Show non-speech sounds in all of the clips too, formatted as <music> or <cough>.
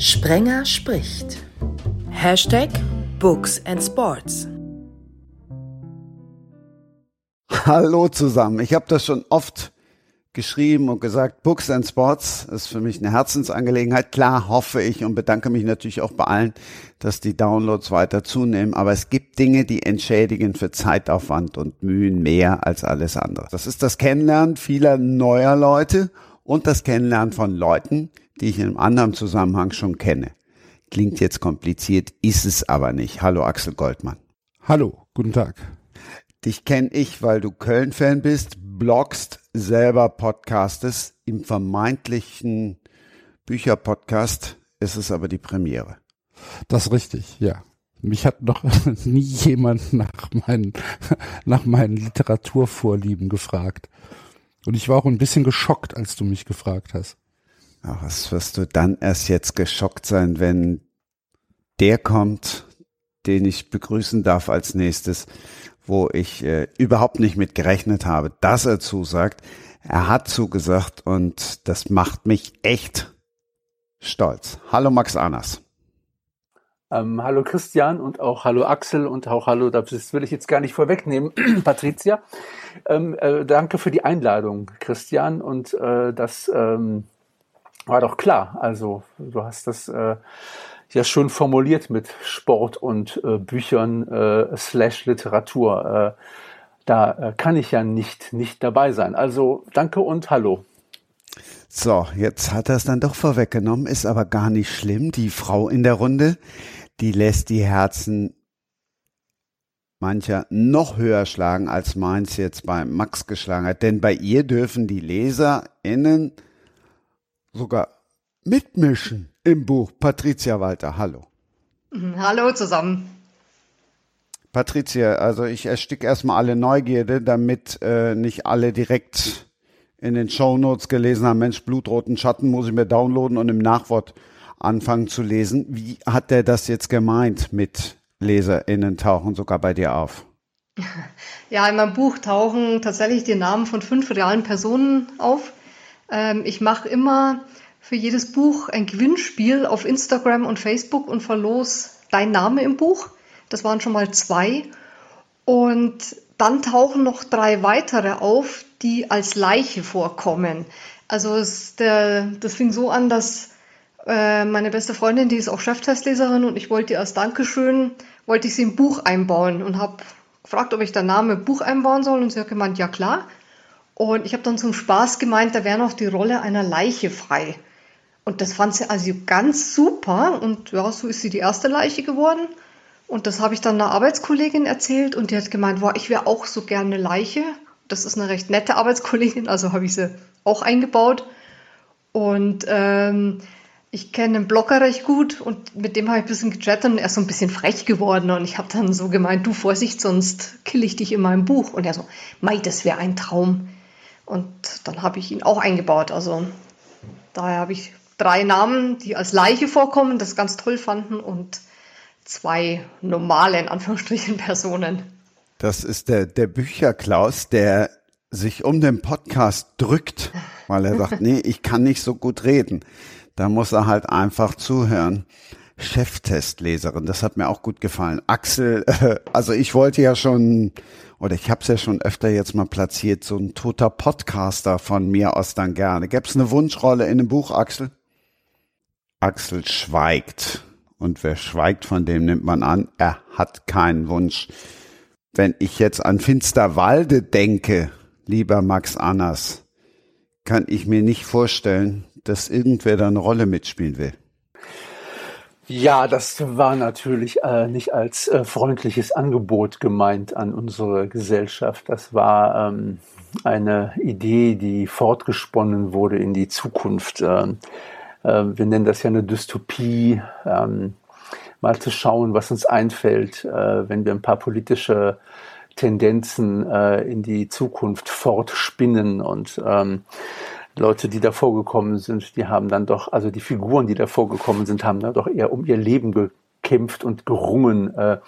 Sprenger spricht. Hashtag Books and Sports. Hallo zusammen. Ich habe das schon oft geschrieben und gesagt, Books and Sports ist für mich eine Herzensangelegenheit. Klar hoffe ich und bedanke mich natürlich auch bei allen, dass die Downloads weiter zunehmen. Aber es gibt Dinge, die entschädigen für Zeitaufwand und Mühen mehr als alles andere. Das ist das Kennenlernen vieler neuer Leute und das Kennenlernen von Leuten, die ich in einem anderen Zusammenhang schon kenne. Klingt jetzt kompliziert, ist es aber nicht. Hallo Axel Goldmann. Hallo, guten Tag. Dich kenne ich, weil du Köln-Fan bist, bloggst, selber podcastest. Im vermeintlichen Bücherpodcast ist es aber die Premiere. Das ist richtig, ja. Mich hat noch <laughs> nie jemand nach meinen, <laughs> nach meinen Literaturvorlieben gefragt. Und ich war auch ein bisschen geschockt, als du mich gefragt hast. Ja, was wirst du dann erst jetzt geschockt sein, wenn der kommt, den ich begrüßen darf als nächstes, wo ich äh, überhaupt nicht mit gerechnet habe, dass er zusagt. Er hat zugesagt und das macht mich echt stolz. Hallo Max Anas. Ähm, hallo Christian und auch hallo Axel und auch hallo, das will ich jetzt gar nicht vorwegnehmen, <clears throat> Patricia. Ähm, äh, danke für die Einladung, Christian. Und äh, das ähm, war doch klar. Also du hast das äh, ja schon formuliert mit Sport und äh, Büchern äh, slash Literatur. Äh, da äh, kann ich ja nicht, nicht dabei sein. Also danke und hallo. So, jetzt hat er es dann doch vorweggenommen, ist aber gar nicht schlimm. Die Frau in der Runde, die lässt die Herzen mancher noch höher schlagen, als meins jetzt bei Max geschlagen hat. Denn bei ihr dürfen die LeserInnen sogar mitmischen im Buch. Patricia Walter, hallo. Mhm, hallo zusammen. Patricia, also ich erstick erstmal alle Neugierde, damit äh, nicht alle direkt in den Shownotes gelesen haben, Mensch, blutroten Schatten muss ich mir downloaden und im Nachwort anfangen zu lesen. Wie hat der das jetzt gemeint mit LeserInnen tauchen sogar bei dir auf? <laughs> Ja, in meinem Buch tauchen tatsächlich die Namen von fünf realen Personen auf. Ähm, ich mache immer für jedes Buch ein Gewinnspiel auf Instagram und Facebook und verlos dein Name im Buch. Das waren schon mal zwei. Und dann tauchen noch drei weitere auf, die als Leiche vorkommen. Also es, der, das fing so an, dass äh, meine beste Freundin, die ist auch Cheftestleserin und ich wollte ihr als Dankeschön, wollte ich sie im Buch einbauen und habe gefragt, ob ich der Name Buch einbauen soll und sie hat gemeint, ja klar. Und ich habe dann zum Spaß gemeint, da wäre noch die Rolle einer Leiche frei. Und das fand sie also ganz super und ja, so ist sie die erste Leiche geworden. Und das habe ich dann einer Arbeitskollegin erzählt und die hat gemeint, boah, ich wäre auch so gerne eine Leiche. Das ist eine recht nette Arbeitskollegin, also habe ich sie auch eingebaut. Und ähm, ich kenne den Blogger recht gut und mit dem habe ich ein bisschen gechattet und er ist so ein bisschen frech geworden und ich habe dann so gemeint, du Vorsicht, sonst kill ich dich in meinem Buch. Und er so, mei, das wäre ein Traum. Und dann habe ich ihn auch eingebaut. Also daher habe ich drei Namen, die als Leiche vorkommen, das ganz toll fanden und zwei normale, in Anführungsstrichen, <laughs> Personen. Das ist der, der Bücherklaus, der sich um den Podcast drückt, weil er sagt, <laughs> nee, ich kann nicht so gut reden. Da muss er halt einfach zuhören. Cheftestleserin, das hat mir auch gut gefallen. Axel, äh, also ich wollte ja schon, oder ich habe es ja schon öfter jetzt mal platziert, so ein toter Podcaster von mir aus dann gerne. Gäbe es eine Wunschrolle in dem Buch, Axel? Axel schweigt. Und wer schweigt, von dem nimmt man an, er hat keinen Wunsch. Wenn ich jetzt an Finsterwalde denke, lieber Max Annas, kann ich mir nicht vorstellen, dass irgendwer da eine Rolle mitspielen will. Ja, das war natürlich äh, nicht als äh, freundliches Angebot gemeint an unsere Gesellschaft. Das war ähm, eine Idee, die fortgesponnen wurde in die Zukunft. Ähm, äh, wir nennen das ja eine Dystopie. Ähm, mal zu schauen, was uns einfällt, äh, wenn wir ein paar politische Tendenzen äh, in die Zukunft fortspinnen und ähm, Leute, die da vorgekommen sind, die haben dann doch, also die Figuren, die da vorgekommen sind, haben dann doch eher um ihr Leben gekämpft und gerungen, äh,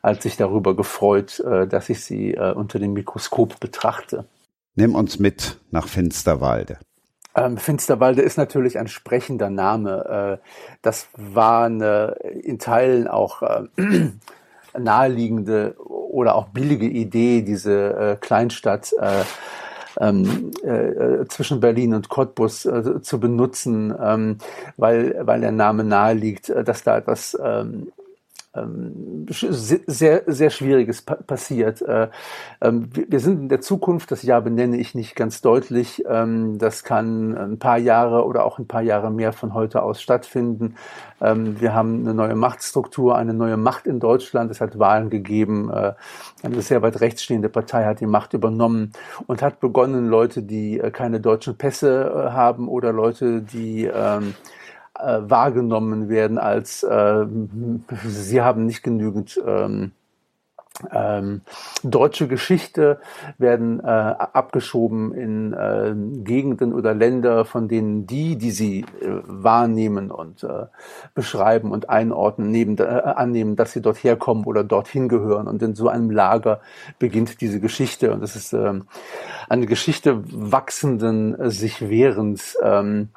als sich darüber gefreut, äh, dass ich sie äh, unter dem Mikroskop betrachte. Nimm uns mit nach Finsterwalde. Ähm, Finsterwalde ist natürlich ein sprechender Name. Äh, das war eine in Teilen auch äh, <clears throat> naheliegende oder auch billige Idee, diese äh, Kleinstadt ähm, äh, zwischen Berlin und Cottbus äh, zu benutzen, ähm, weil, weil der Name naheliegt, äh, dass da etwas ähm, sehr, sehr Schwieriges passiert. Äh, ähm, wir sind in der Zukunft, das Jahr benenne ich nicht ganz deutlich. Ähm, das kann ein paar Jahre oder auch ein paar Jahre mehr von heute aus stattfinden. Wir haben eine neue Machtstruktur, eine neue Macht in Deutschland. Es hat Wahlen gegeben. Äh, eine sehr weit rechtsstehende Partei hat die Macht übernommen und hat begonnen, Leute, die äh, keine deutschen Pässe haben oder Leute, die äh, wahrgenommen werden als äh, sie haben nicht genügend ähm, ähm, deutsche Geschichte werden äh, abgeschoben in äh, Gegenden oder Länder, von denen die, die sie äh, wahrnehmen und äh, beschreiben und einordnen, neben, äh, annehmen, dass sie dort herkommen oder dorthin gehören. Und in so einem Lager beginnt diese Geschichte. Und es ist äh, eine Geschichte wachsenden, äh, sich wehrens. Ähm,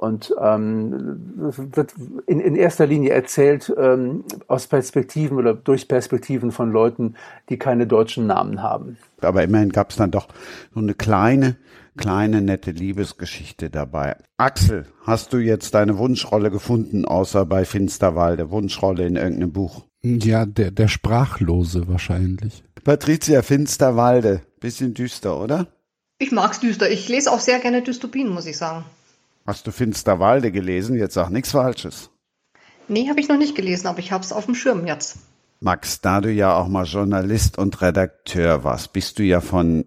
und ähm, wird in, in erster Linie erzählt ähm, aus Perspektiven oder durch Perspektiven von Leuten, die keine deutschen Namen haben. Aber immerhin gab es dann doch so eine kleine, kleine, nette Liebesgeschichte dabei. Axel, hast du jetzt deine Wunschrolle gefunden, außer bei Finsterwalde? Wunschrolle in irgendeinem Buch? Ja, der, der Sprachlose wahrscheinlich. Patricia Finsterwalde, bisschen düster, oder? Ich mag's düster. Ich lese auch sehr gerne Dystopien, muss ich sagen. Hast du Finsterwalde gelesen? Jetzt sag nichts Falsches. Nee, habe ich noch nicht gelesen, aber ich habe es auf dem Schirm jetzt. Max, da du ja auch mal Journalist und Redakteur warst, bist du ja von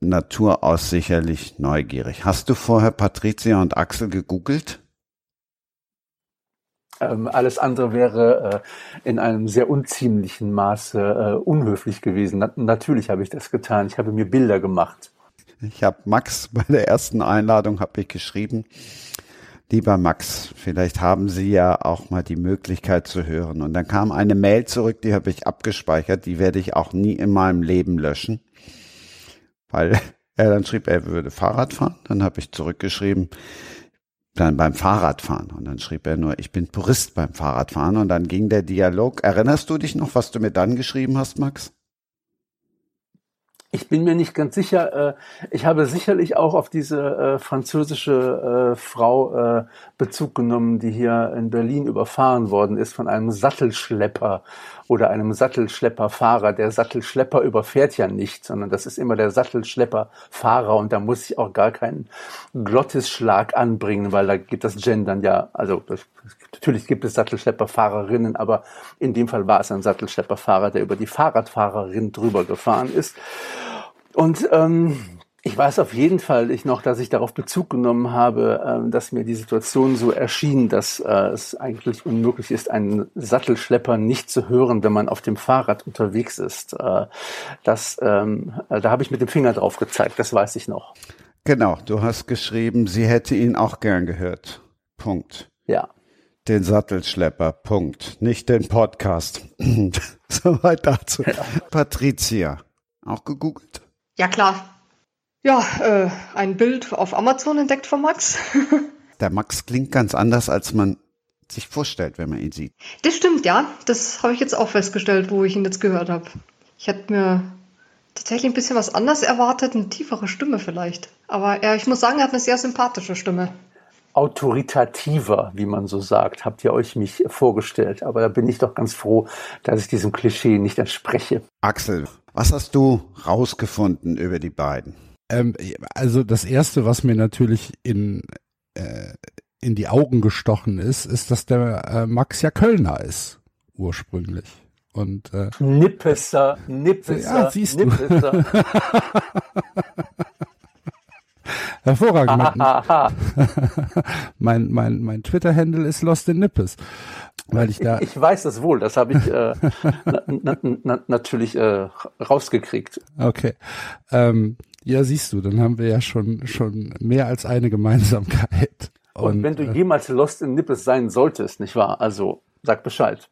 Natur aus sicherlich neugierig. Hast du vorher Patricia und Axel gegoogelt? Ähm, alles andere wäre äh, in einem sehr unziemlichen Maße äh, unhöflich gewesen. Na natürlich habe ich das getan. Ich habe mir Bilder gemacht. Ich habe Max <laughs> bei der ersten Einladung habe ich geschrieben, lieber Max, vielleicht haben Sie ja auch mal die Möglichkeit zu hören. Und dann kam eine Mail zurück, die habe ich abgespeichert, die werde ich auch nie in meinem Leben löschen, weil <laughs> er dann schrieb, er würde Fahrrad fahren. Dann habe ich zurückgeschrieben, dann beim Fahrradfahren. Und dann schrieb er nur, ich bin Purist beim Fahrradfahren. Und dann ging der Dialog. Erinnerst du dich noch, was du mir dann geschrieben hast, Max? Ich bin mir nicht ganz sicher. Äh, ich habe sicherlich auch auf diese äh, französische äh, Frau Bezug genommen, die hier in Berlin überfahren worden ist von einem Sattelschlepper oder einem Sattelschlepperfahrer. Der Sattelschlepper überfährt ja nicht, sondern das ist immer der Sattelschlepperfahrer und da muss ich auch gar keinen Glottisschlag anbringen, weil da gibt das Gendern ja, also das, natürlich gibt es Sattelschlepperfahrerinnen, aber in dem Fall war es ein Sattelschlepperfahrer, der über die Fahrradfahrerin drüber gefahren ist. Und ähm, ich weiß auf jeden Fall ich noch, dass ich darauf Bezug genommen habe, ähm, dass mir die Situation so erschien, dass äh, es eigentlich unmöglich ist, einen Sattelschlepper nicht zu hören, wenn man auf dem Fahrrad unterwegs ist. Äh, das, ähm, äh, da habe ich mit dem Finger drauf gezeigt, das weiß ich noch. Genau, du hast geschrieben, sie hätte ihn auch gern gehört. Punkt. Ja. Den Sattelschlepper, Punkt. Nicht den Podcast. <laughs> Soweit dazu. Patricia, auch gegoogelt? Ja, klar. Ja, äh, ein Bild auf Amazon entdeckt von Max. <laughs> Der Max klingt ganz anders, als man sich vorstellt, wenn man ihn sieht. Das stimmt, ja. Das habe ich jetzt auch festgestellt, wo ich ihn jetzt gehört habe. Ich hätte mir tatsächlich ein bisschen was anderes erwartet, eine tiefere Stimme vielleicht. Aber ja, ich muss sagen, er hat eine sehr sympathische Stimme. Autoritativer, wie man so sagt, habt ihr euch mich vorgestellt. Aber da bin ich doch ganz froh, dass ich diesem Klischee nicht entspreche. Axel, was hast du rausgefunden über die beiden? Ähm, also das erste, was mir natürlich in äh, in die Augen gestochen ist, ist, dass der äh, Max ja Kölner ist ursprünglich. Und äh, Nippeser, Nippeser, ja, siehst Nippeser. Du. <laughs> Hervorragend. <laughs> mein mein, mein Twitter-Handle ist Lost in Nippes. Weil ich, da ich, ich weiß das wohl, das habe ich äh, na, na, na, natürlich äh, rausgekriegt. Okay. Ähm, ja, siehst du, dann haben wir ja schon, schon mehr als eine Gemeinsamkeit. Und, Und wenn du äh, jemals Lost in Nippes sein solltest, nicht wahr? Also sag Bescheid.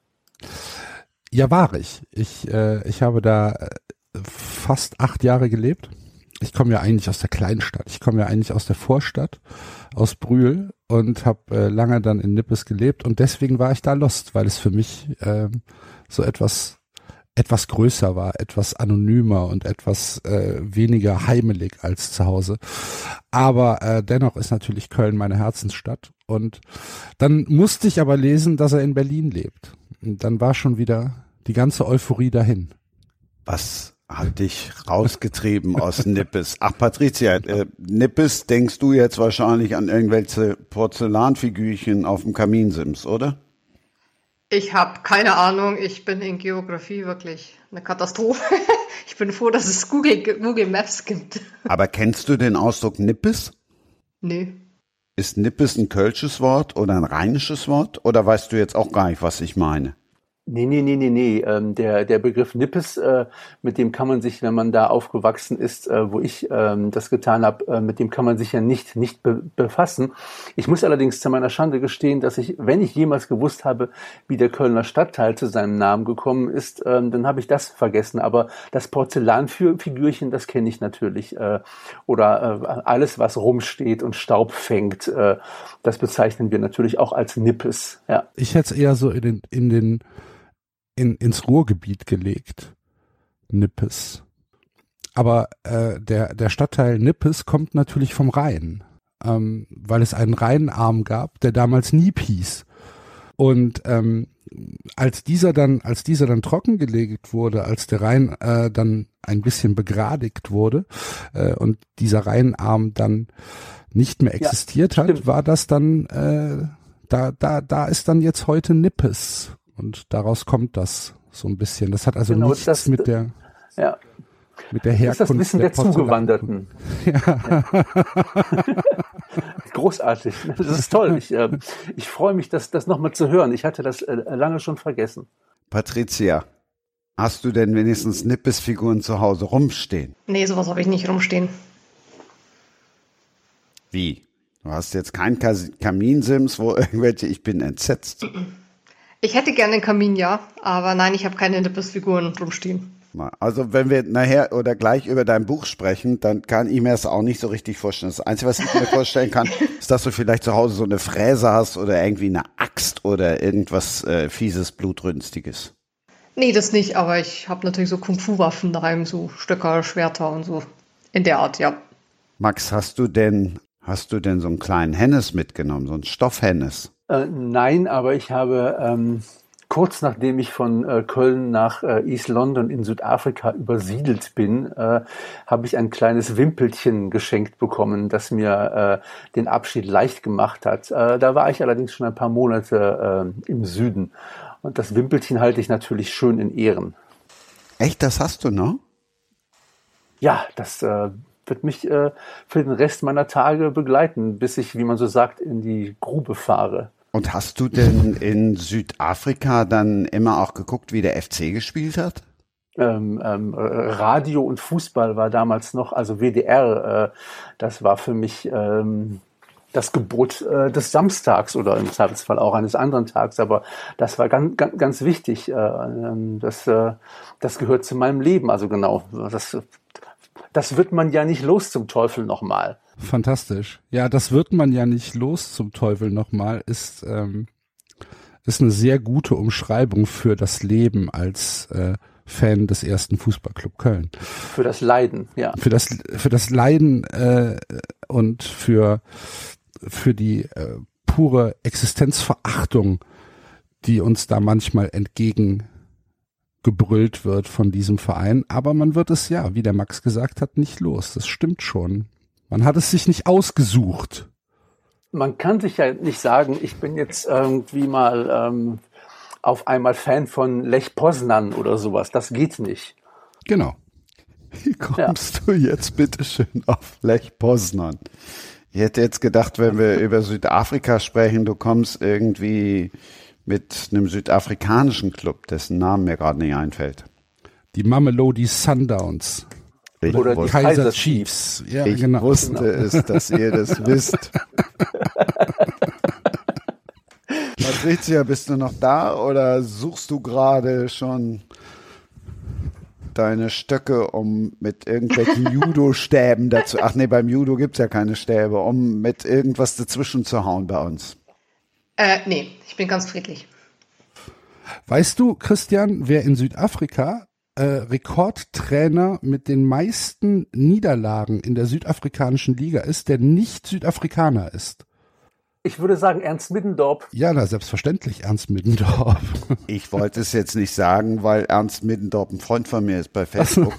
Ja, war ich. Ich, äh, ich habe da äh, fast acht Jahre gelebt ich komme ja eigentlich aus der Kleinstadt. Ich komme ja eigentlich aus der Vorstadt, aus Brühl und habe äh, lange dann in Nippes gelebt und deswegen war ich da lost, weil es für mich äh, so etwas etwas größer war, etwas anonymer und etwas äh, weniger heimelig als zu Hause. Aber äh, dennoch ist natürlich Köln meine Herzensstadt. Und dann musste ich aber lesen, dass er in Berlin lebt. Und dann war schon wieder die ganze Euphorie dahin. Was hat dich rausgetrieben aus <laughs> Nippes? Ach, Patricia, äh, Nippes denkst du jetzt wahrscheinlich an irgendwelche Porzellanfigürchen auf dem Kaminsims, oder? Ich habe keine Ahnung. Ich bin in Geografie wirklich eine Katastrophe. <laughs> Ich bin froh, dass es Google, Google Maps gibt. <laughs> Aber kennst du den Ausdruck Nippes? Nee. Ist Nippes ein kölsches Wort oder ein rheinisches Wort? Oder weißt du jetzt auch gar nicht, was ich meine? Nee, nee, nee, nee, nee. Ähm, der, der Begriff Nippes, äh, mit dem kann man sich, wenn man da aufgewachsen ist, äh, wo ich ähm, das getan habe, äh, mit dem kann man sich ja nicht, nicht be befassen. Ich muss allerdings zu meiner Schande gestehen, dass ich, wenn ich jemals gewusst habe, wie der Kölner Stadtteil zu seinem Namen gekommen ist, ähm, dann habe ich das vergessen. Aber das Porzellanfigürchen, das kenne ich natürlich. Äh, oder äh, alles, was rumsteht und Staub fängt, äh, das bezeichnen wir natürlich auch als Nippes. Ja. Ich hätte es eher so in den, in den in, ins Ruhrgebiet gelegt. Nippes. Aber äh, der, der Stadtteil Nippes kommt natürlich vom Rhein, ähm, weil es einen Rheinarm gab, der damals Niep hieß. Und ähm, als dieser dann, als dieser dann trockengelegt wurde, als der Rhein äh, dann ein bisschen begradigt wurde äh, und dieser Rheinarm dann nicht mehr existiert ja, hat, war das dann äh, da, da, da ist dann jetzt heute Nippes. Und daraus kommt das so ein bisschen. Das hat also genau, nichts das, mit der ja. mit der Herkunft das ist das Wissen der, der Zugewanderten. <laughs> Ja. Großartig. Das ist toll. Ich, äh, ich freue mich, das, das nochmal zu hören. Ich hatte das äh, lange schon vergessen. Patricia, hast du denn wenigstens Nippes-Figuren zu Hause rumstehen? Nee, sowas habe ich nicht rumstehen. Wie? Du hast jetzt kein Kaminsims, wo <laughs> irgendwelche, ich bin entsetzt. <clears throat> Ich hätte gerne einen Kamin, ja, aber nein, ich habe keine Nippes-Figuren rumstehen. Also wenn wir nachher oder gleich über dein Buch sprechen, dann kann ich mir das auch nicht so richtig vorstellen. Das Einzige, was ich mir vorstellen kann, <laughs> ist, dass du vielleicht zu Hause so eine Fräse hast oder irgendwie eine Axt oder irgendwas äh, fieses, blutrünstiges. Nee, das nicht, aber ich habe natürlich so Kung-Fu-Waffen daheim, so Stöcker, Schwerter und so. In der Art, ja. Max, hast du denn, hast du denn so einen kleinen Hennes mitgenommen, so einen Stoffhennes? Äh, nein, aber ich habe ähm, kurz nachdem ich von äh, Köln nach äh, East London in Südafrika übersiedelt bin, äh, habe ich ein kleines Wimpelchen geschenkt bekommen, das mir äh, den Abschied leicht gemacht hat. Äh, da war ich allerdings schon ein paar Monate im Süden. Und das Wimpelchen halte ich natürlich schön in Ehren. Echt, das hast du noch? Ja, das wird mich äh, für den Rest meiner Tage begleiten, bis ich, wie man so sagt, in die Grube fahre. Und hast du denn in Südafrika dann immer auch geguckt, wie der FC gespielt hat? Ähm, ähm, Radio und Fußball war damals noch, also WDR, äh, das war für mich ähm, das Gebot äh, des Samstags oder im Zweifelsfall auch eines anderen Tags, aber das war ganz, ganz, ganz wichtig. Äh, ähm, das, äh, das gehört zu meinem Leben, also genau. Das, das wird man ja nicht los zum Teufel nochmal. Fantastisch. Ja, das wird man ja nicht los zum Teufel nochmal, ist, ähm, ist eine sehr gute Umschreibung für das Leben als äh, Fan des ersten Fußballclub Köln. Für das Leiden, ja. Für das, für das Leiden äh, und für, für die äh, pure Existenzverachtung, die uns da manchmal entgegengebrüllt wird von diesem Verein. Aber man wird es ja, wie der Max gesagt hat, nicht los. Das stimmt schon. Man hat es sich nicht ausgesucht. Man kann sich ja nicht sagen, ich bin jetzt irgendwie mal ähm, auf einmal Fan von Lech Poznan oder sowas. Das geht nicht. Genau. Wie kommst ja. du jetzt bitteschön auf Lech Poznan? Ich hätte jetzt gedacht, wenn wir <laughs> über Südafrika sprechen, du kommst irgendwie mit einem südafrikanischen Club, dessen Namen mir gerade nicht einfällt. Die Mamelodi Sundowns. Ich Oder die Kaiser, Kaiser Chiefs. Ja, ich genau. wusste genau. es, dass ihr das <laughs> wisst. <laughs> Patricia, bist du noch da oder suchst du gerade schon? deine Stöcke, um mit irgendwelchen <laughs> Judo-Stäben dazu, ach nee, beim Judo gibt's ja keine Stäbe, um mit irgendwas dazwischen zu hauen bei uns? Äh, nee, ich bin ganz friedlich. Weißt du, Christian, wer in Südafrika äh, Rekordtrainer mit den meisten Niederlagen in der südafrikanischen Liga ist, der nicht Südafrikaner ist? Ich würde sagen Ernst Middendorp. Ja, na, selbstverständlich Ernst Middendorp. <laughs> Ich wollte es jetzt nicht sagen, weil Ernst Middendorp ein Freund von mir ist bei Facebook.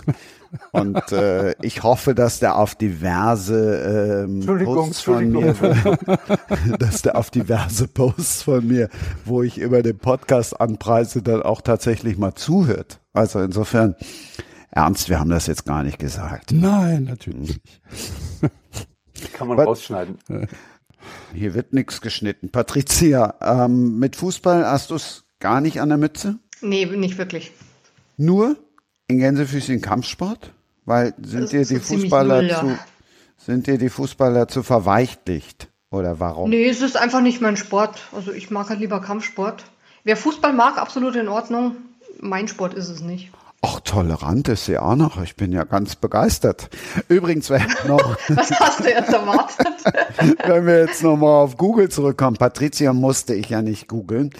Und äh, ich hoffe, dass der auf diverse ähm, Posts von mir, <laughs> dass der auf diverse Posts von mir, wo ich über den Podcast anpreise, dann auch tatsächlich mal zuhört. Also insofern, Ernst, wir haben das jetzt gar nicht gesagt. Nein, natürlich nicht. Kann man But, rausschneiden. <laughs> Hier wird nichts geschnitten. Patricia, ähm, mit Fußball hast du es gar nicht an der Mütze? Nee, nicht wirklich. Nur in Gänsefüßchen Kampfsport? Weil sind dir die Fußballer null, ja. zu sind dir die Fußballer zu verweichlicht oder warum? Nee, es ist einfach nicht mein Sport. Also ich mag halt lieber Kampfsport. Wer Fußball mag, absolut in Ordnung. Mein Sport ist es nicht. Ach, tolerant ist sie auch noch. Ich bin ja ganz begeistert. Übrigens, wer noch. <laughs> Was hast du jetzt erwartet? <laughs> wenn wir jetzt nochmal auf Google zurückkommen. Patricia musste ich ja nicht googeln.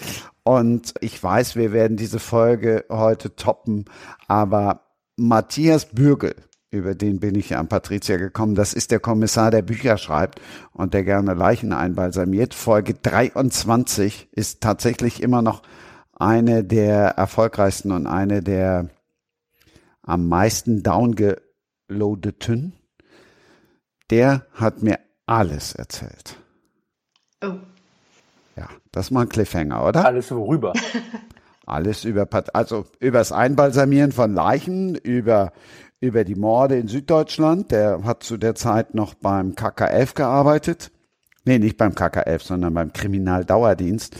Und ich weiß, wir werden diese Folge heute toppen. Aber Matthias Bürgel, über den bin ich ja an Patricia gekommen. Das ist der Kommissar, der Bücher schreibt und der gerne Leichen einbalsamiert. Folge 23 ist tatsächlich immer noch eine der erfolgreichsten und eine der am meisten downgeloadeten, der hat mir alles erzählt. Oh. Ja, das ist mal ein Cliffhanger, oder? Alles worüber? <laughs> Alles über, also über das Einbalsamieren von Leichen, über, über die Morde in Süddeutschland. Der hat zu der Zeit noch beim KK11 gearbeitet. Nee, nicht beim KK11, sondern beim Kriminaldauerdienst.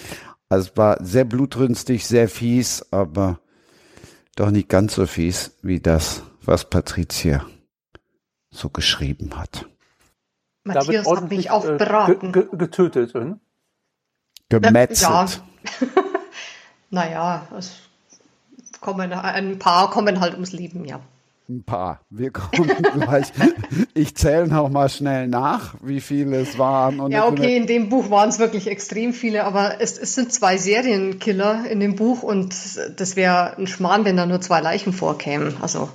Also es war sehr blutrünstig, sehr fies, aber doch nicht ganz so fies wie das, was Patricia so geschrieben hat. Matthias hat mich auch äh, beraten. getötet, oder? Gemetzelt. Ja. <laughs> naja, es kommen, ein paar kommen halt ums Leben, ja. Ein paar. Wir <laughs> kommen gleich. Ich zähle noch mal schnell nach, wie viele es waren. ja, okay, in dem Buch waren es wirklich extrem viele, aber es, es, sind zwei Serienkiller in dem Buch und das wäre ein Schmarrn, wenn da nur zwei Leichen vorkämen. Also,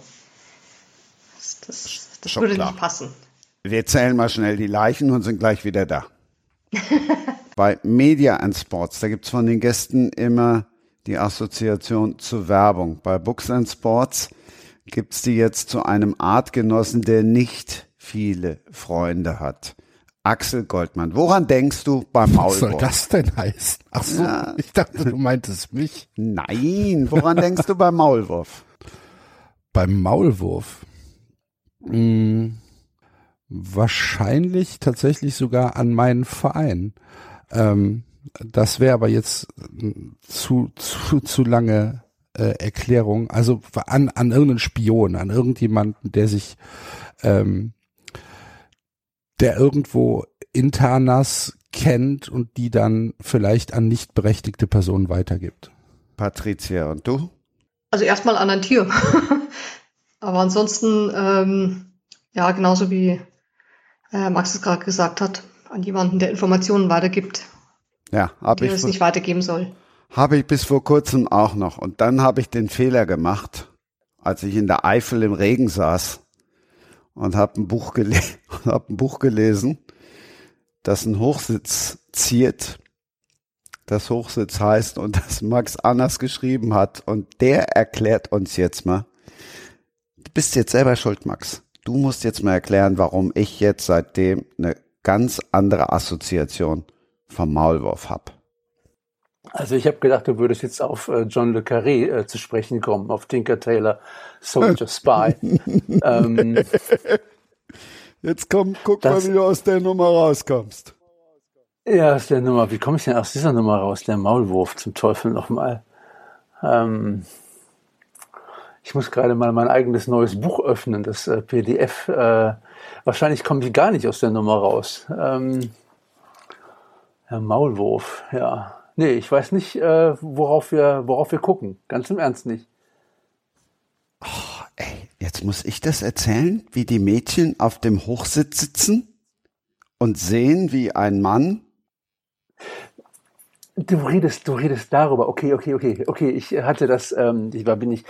das, das, das würde klar. nicht passen. Wir zählen mal schnell die Leichen und sind gleich wieder da. <laughs> Bei Media and Sports, da gibt es von den Gästen immer die Assoziation zur Werbung. Bei Books and Sports gibt's die jetzt zu einem Artgenossen, der nicht viele Freunde hat. Axel Goldmann. Woran denkst du beim Maulwurf? Was soll das denn heißen? Ach so, ja. ich dachte, du meintest mich. Nein, woran denkst du beim Maulwurf? Beim Maulwurf? Hm, wahrscheinlich tatsächlich sogar an meinen Verein. Ähm, das wäre aber jetzt zu, zu, zu lange äh, Erklärung, also an, an irgendeinen Spion, an irgendjemanden, der sich, ähm, der irgendwo Internas kennt und die dann vielleicht an nicht berechtigte Personen weitergibt. Patricia, und du? Also erstmal an ein Tier. <laughs> Aber ansonsten, ähm, ja, genauso wie äh, Max es gerade gesagt hat, an jemanden, der Informationen weitergibt. Ja, aber ich es nicht weitergeben soll. Habe ich bis vor kurzem auch noch. Und dann habe ich den Fehler gemacht, als ich in der Eifel im Regen saß und habe ein, Buch <laughs> hab ein Buch gelesen, das einen Hochsitz ziert. Das Hochsitz heißt und <laughs> das Max Annas geschrieben hat. Und der erklärt uns jetzt mal. Du bist jetzt selber schuld, Max. Du musst jetzt mal erklären, warum ich jetzt seitdem eine ganz andere Assoziation vom Maulwurf habe. Also ich habe gedacht, du würdest jetzt auf äh, John le Carré äh, zu sprechen kommen, auf Tinker Taylor, Soldier Spy. <laughs> ähm, jetzt komm, guck das, mal, wie du aus der Nummer rauskommst. Ja, aus der Nummer. Wie komme ich denn aus dieser Nummer raus? Der Maulwurf zum Teufel nochmal. Ähm, ich muss gerade mal mein eigenes neues Buch öffnen, das äh, PDF. Äh, wahrscheinlich komme ich gar nicht aus der Nummer raus. Ähm, der Maulwurf, ja. Nee, ich weiß nicht, äh, worauf, wir, worauf wir gucken. Ganz im Ernst nicht. Oh, Jetzt muss ich das erzählen, wie die Mädchen auf dem Hochsitz sitzen und sehen, wie ein Mann Du redest, du redest darüber. Okay, okay, okay, okay. Ich hatte das. Ähm, ich war, bin ich.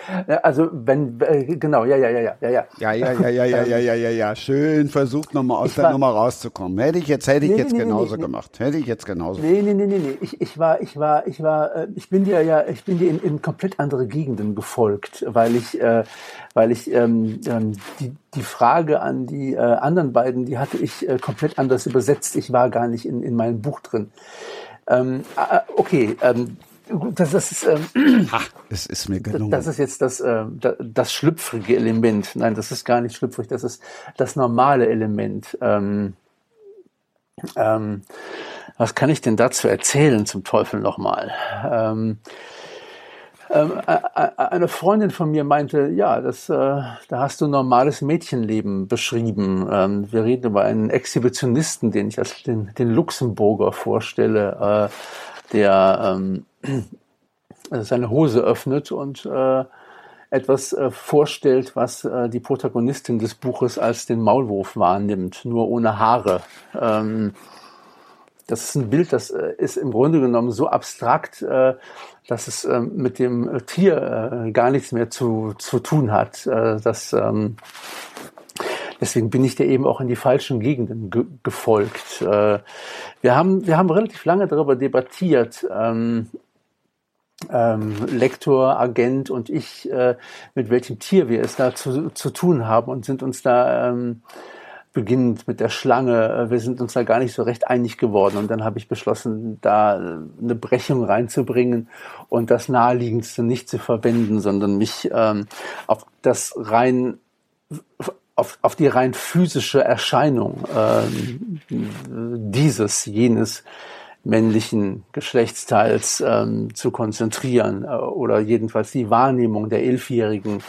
Also wenn, äh, genau, ja, ja, ja, ja, ja, ja. Ja, ja, ja, ja, ja, ja, <laughs> ja, ja, ja. Schön versucht nochmal aus Ich der war- Nummer rauszukommen. Hätte ich jetzt, hätte ich Nee, jetzt nee, genauso nee. gemacht. Hätte ich jetzt genauso. Nee, nee, nee, nee, nee. Ich, ich war, ich war, ich war, äh, ich bin dir ja, ich bin dir in, in komplett andere Gegenden gefolgt, weil ich, äh, weil ich ähm, ähm, die, die Frage an die äh, anderen beiden, die hatte ich äh, komplett anders übersetzt. Ich war gar nicht in, in meinem Buch drin. Ähm, äh, okay, ähm, gut, das, das ist, ähm, Ha, es ist mir gelungen. das ist jetzt das, äh, da- das schlüpfrige Element. Nein, das ist gar nicht schlüpfrig, das ist das normale Element. Ähm, ähm, was kann ich denn dazu erzählen, zum Teufel nochmal? Ähm, ähm, eine Freundin von mir meinte, ja, das, äh, da hast du normales Mädchenleben beschrieben. Ähm, wir reden über einen Exhibitionisten, den ich als den, den Luxemburger vorstelle, äh, der ähm, seine Hose öffnet und äh, etwas äh, vorstellt, was äh, die Protagonistin des Buches als den Maulwurf wahrnimmt, nur ohne Haare. Ähm, das ist ein Bild, das äh, ist im Grunde genommen so abstrakt, äh, dass es ähm, mit dem Tier äh, gar nichts mehr zu, zu tun hat. Das, ähm, deswegen bin ich dir eben auch in die falschen Gegenden ge gefolgt. Wir, haben, wir haben relativ lange darüber debattiert, ähm, ähm, Lektor, Agent und ich, äh, mit welchem Tier wir es da zu, zu tun haben und sind uns da ähm, beginnend mit der Schlange, äh, wir sind uns da gar nicht so recht einig geworden. Und dann habe ich beschlossen, da äh, eine Brechung reinzubringen und das Naheliegendste nicht zu verwenden, sondern mich ähm, auf das rein auf, auf die rein physische Erscheinung ähm, dieses, jenes männlichen Geschlechtsteils ähm, zu konzentrieren äh, oder jedenfalls die Wahrnehmung der elfjährigen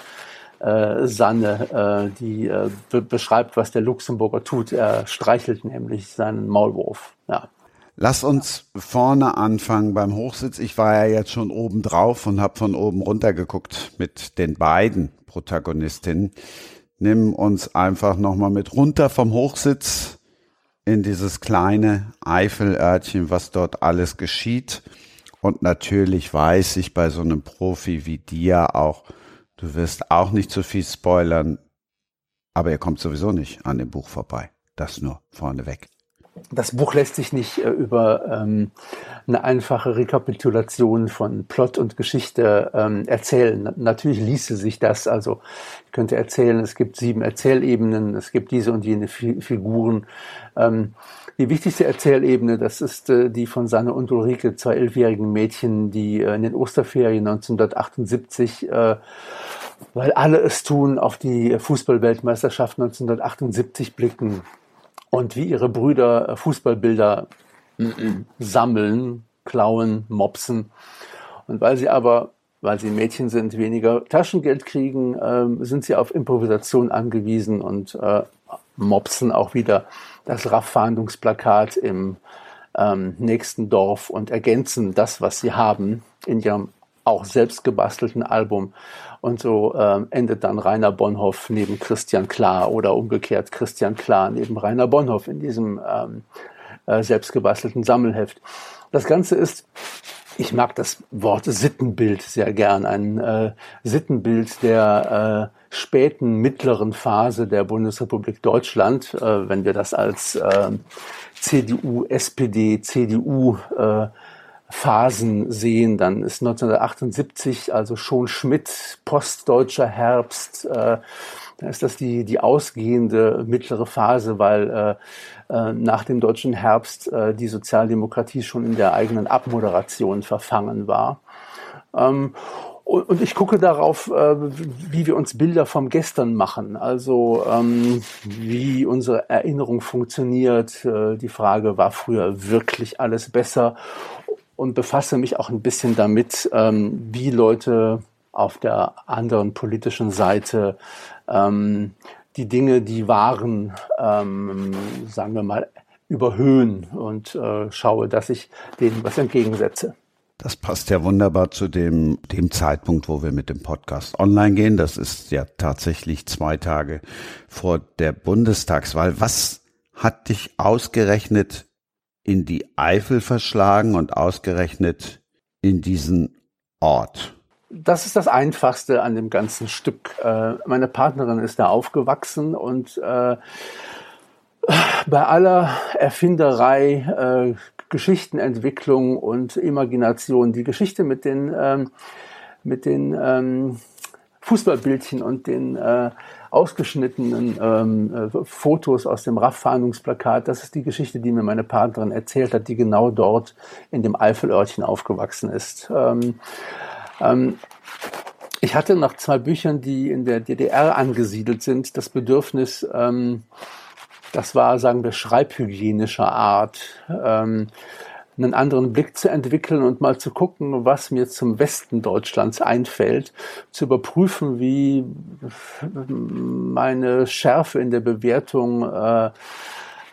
äh, Sanne, äh, die äh, be beschreibt, was der Luxemburger tut. Er streichelt nämlich seinen Maulwurf. Ja. Lass uns vorne anfangen beim Hochsitz. Ich war ja jetzt schon oben drauf und habe von oben runter geguckt mit den beiden Protagonistinnen. Nimm uns einfach nochmal mit runter vom Hochsitz in dieses kleine Eifelörtchen, was dort alles geschieht. Und natürlich weiß ich bei so einem Profi wie dir auch, du wirst auch nicht zu viel spoilern, aber ihr kommt sowieso nicht an dem Buch vorbei. Das nur vorneweg. Das Buch lässt sich nicht äh, über ähm, eine einfache Rekapitulation von Plot und Geschichte ähm, erzählen. Na, natürlich ließe sich das. Also ich könnte erzählen, es gibt sieben Erzählebenen, es gibt diese und jene Fi Figuren. Ähm, die wichtigste Erzählebene, das ist äh, die von Sanne und Ulrike, zwei elfjährigen Mädchen, die äh, in den Osterferien 1978 äh, weil alle es tun, auf die Fußballweltmeisterschaft 1978 blicken und wie ihre Brüder Fußballbilder sammeln, klauen, mopsen. Und weil sie aber, weil sie Mädchen sind, weniger Taschengeld kriegen, ähm, sind sie auf Improvisation angewiesen und äh, mopsen auch wieder das RAF-Fahndungsplakat im ähm, nächsten Dorf und ergänzen das, was sie haben, in ihrem auch selbst gebastelten Album. Und so ähm, endet dann Rainer Bonhoff neben Christian Klar oder umgekehrt Christian Klar neben Rainer Bonhoff in diesem ähm, äh, selbst gebastelten Sammelheft. Das Ganze ist, ich mag das Wort Sittenbild sehr gern, ein äh, Sittenbild der äh, späten mittleren Phase der Bundesrepublik Deutschland, äh, wenn wir das als äh, CDU, SPD, CDU äh, Phasen sehen, dann ist 1978 also schon Schmidt, postdeutscher Herbst, äh, da ist das die, die ausgehende mittlere Phase, weil äh, äh, nach dem deutschen Herbst äh, die Sozialdemokratie schon in der eigenen Abmoderation verfangen war. Ähm, und, ich gucke darauf, äh, wie wir uns Bilder vom Gestern machen, also ähm, wie unsere Erinnerung funktioniert. Äh, die Frage, war früher wirklich alles besser? und befasse mich auch ein bisschen damit, ähm, wie Leute auf der anderen politischen Seite ähm, die Dinge, die waren, sagen wir mal, überhöhen und äh, schaue, dass ich denen was entgegensetze. Das passt ja wunderbar zu dem, dem Zeitpunkt, wo wir mit dem Podcast online gehen. Das ist ja tatsächlich zwei Tage vor der Bundestagswahl. Was hat dich ausgerechnet in die Eifel verschlagen und ausgerechnet in diesen Ort? Das ist das Einfachste an dem ganzen Stück. Äh, meine Partnerin ist da aufgewachsen und äh, bei aller Erfinderei, äh, Geschichtenentwicklung und Imagination, die Geschichte mit den, ähm, mit den ähm, Fußballbildchen und den äh, ausgeschnittenen ähm, äh, Fotos aus dem RAF-Fahndungsplakat, das ist die Geschichte, die mir meine Partnerin erzählt hat, die genau dort in dem Eifelörtchen aufgewachsen ist. Ähm, ähm, ich hatte nach zwei Büchern, die in der DDR angesiedelt sind, das Bedürfnis, ähm, das war, sagen wir, schreibhygienischer Art, ähm, einen anderen Blick zu entwickeln und mal zu gucken, was mir zum Westen Deutschlands einfällt, zu überprüfen, wie meine Schärfe in der Bewertung äh,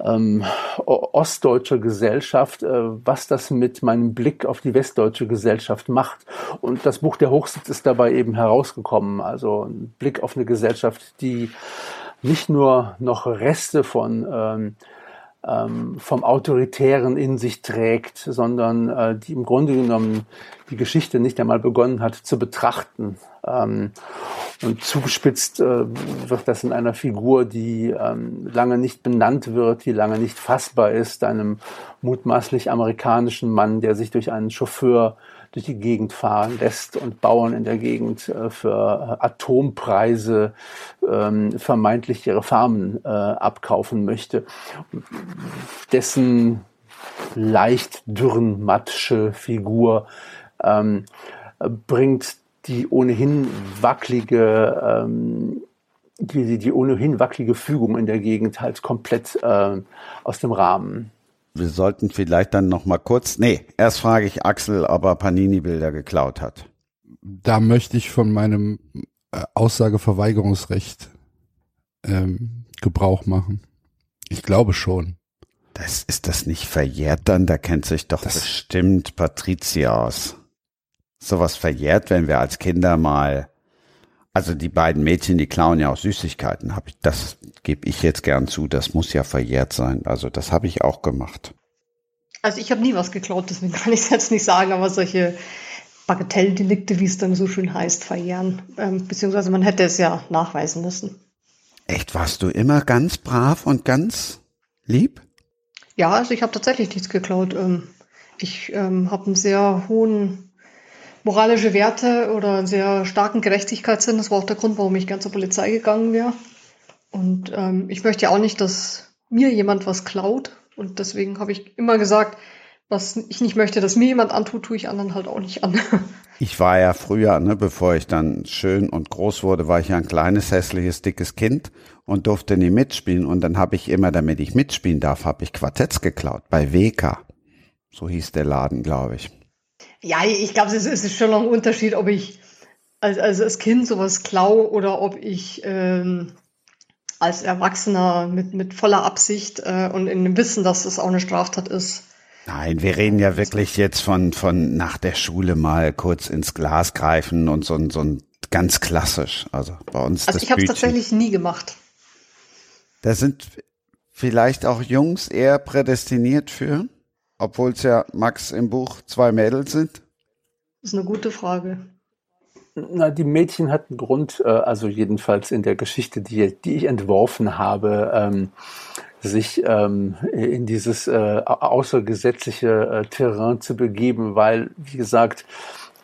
ähm, ostdeutscher Gesellschaft, äh, was das mit meinem Blick auf die westdeutsche Gesellschaft macht. Und das Buch Der Hochsitz ist dabei eben herausgekommen. Also ein Blick auf eine Gesellschaft, die nicht nur noch Reste von ähm, ähm, vom Autoritären in sich trägt, sondern äh, die im Grunde genommen die Geschichte nicht einmal begonnen hat zu betrachten. Ähm, und zugespitzt äh, wird das in einer Figur, die ähm, lange nicht benannt wird, die lange nicht fassbar ist, einem mutmaßlich amerikanischen Mann, der sich durch einen Chauffeur durch die Gegend fahren lässt und Bauern in der Gegend äh, für Atompreise ähm, vermeintlich ihre Farmen äh, abkaufen möchte. Dessen leicht dürrenmatsche Figur ähm, bringt die ohnehin wackelige ähm, die, die ohnehin wackelige Fügung in der Gegend halt komplett äh, aus dem Rahmen wir sollten vielleicht dann noch mal kurz, nee, erst frage ich Axel, ob er Panini-Bilder geklaut hat. Da möchte ich von meinem äh, Aussageverweigerungsrecht ähm, Gebrauch machen. Ich glaube schon. Das ist das nicht verjährt dann? Da kennt sich doch das bestimmt Patricia aus. Sowas verjährt, wenn wir als Kinder mal also die beiden Mädchen, die klauen ja auch Süßigkeiten. Hab ich, das gebe ich jetzt gern zu. Das muss ja verjährt sein. Also das habe ich auch gemacht. Also ich habe nie was geklaut, deswegen kann ich es jetzt nicht sagen, aber solche Bagatelldelikte, wie es dann so schön heißt, verjähren. Ähm, beziehungsweise man hätte es ja nachweisen müssen. Echt, warst du immer ganz brav und ganz lieb? Ja, also ich habe tatsächlich nichts geklaut. Ähm, ich ähm, habe einen sehr hohen moralische Werte oder einen sehr starken Gerechtigkeitssinn. Das war auch der Grund, warum ich gern zur Polizei gegangen wäre. Und ähm, ich möchte ja auch nicht, dass mir jemand was klaut. Und deswegen habe ich immer gesagt, was ich nicht möchte, dass mir jemand antut, tue ich anderen halt auch nicht an. <laughs> Ich war ja früher, ne, bevor ich dann schön und groß wurde, war ich ja ein kleines, hässliches, dickes Kind und durfte nie mitspielen. Und dann habe ich immer, damit ich mitspielen darf, habe ich Quartetts geklaut bei WK. So hieß der Laden, glaube ich. Ja, ich glaube, es ist schon noch ein Unterschied, ob ich als, als, als Kind sowas klaue oder ob ich ähm, als Erwachsener mit, mit voller Absicht äh, und in dem Wissen, dass es auch eine Straftat ist. Nein, wir reden ja wirklich jetzt von, von nach der Schule mal kurz ins Glas greifen und so, so ein ganz klassisch. Also bei uns. Also ich habe es tatsächlich nie gemacht. Da sind vielleicht auch Jungs eher prädestiniert für? Obwohl es ja Max im Buch zwei Mädels sind? Das ist eine gute Frage. Na, die Mädchen hatten Grund, äh, also jedenfalls in der Geschichte, die, die ich entworfen habe, ähm, sich ähm, in dieses äh, außergesetzliche äh, Terrain zu begeben, weil, wie gesagt,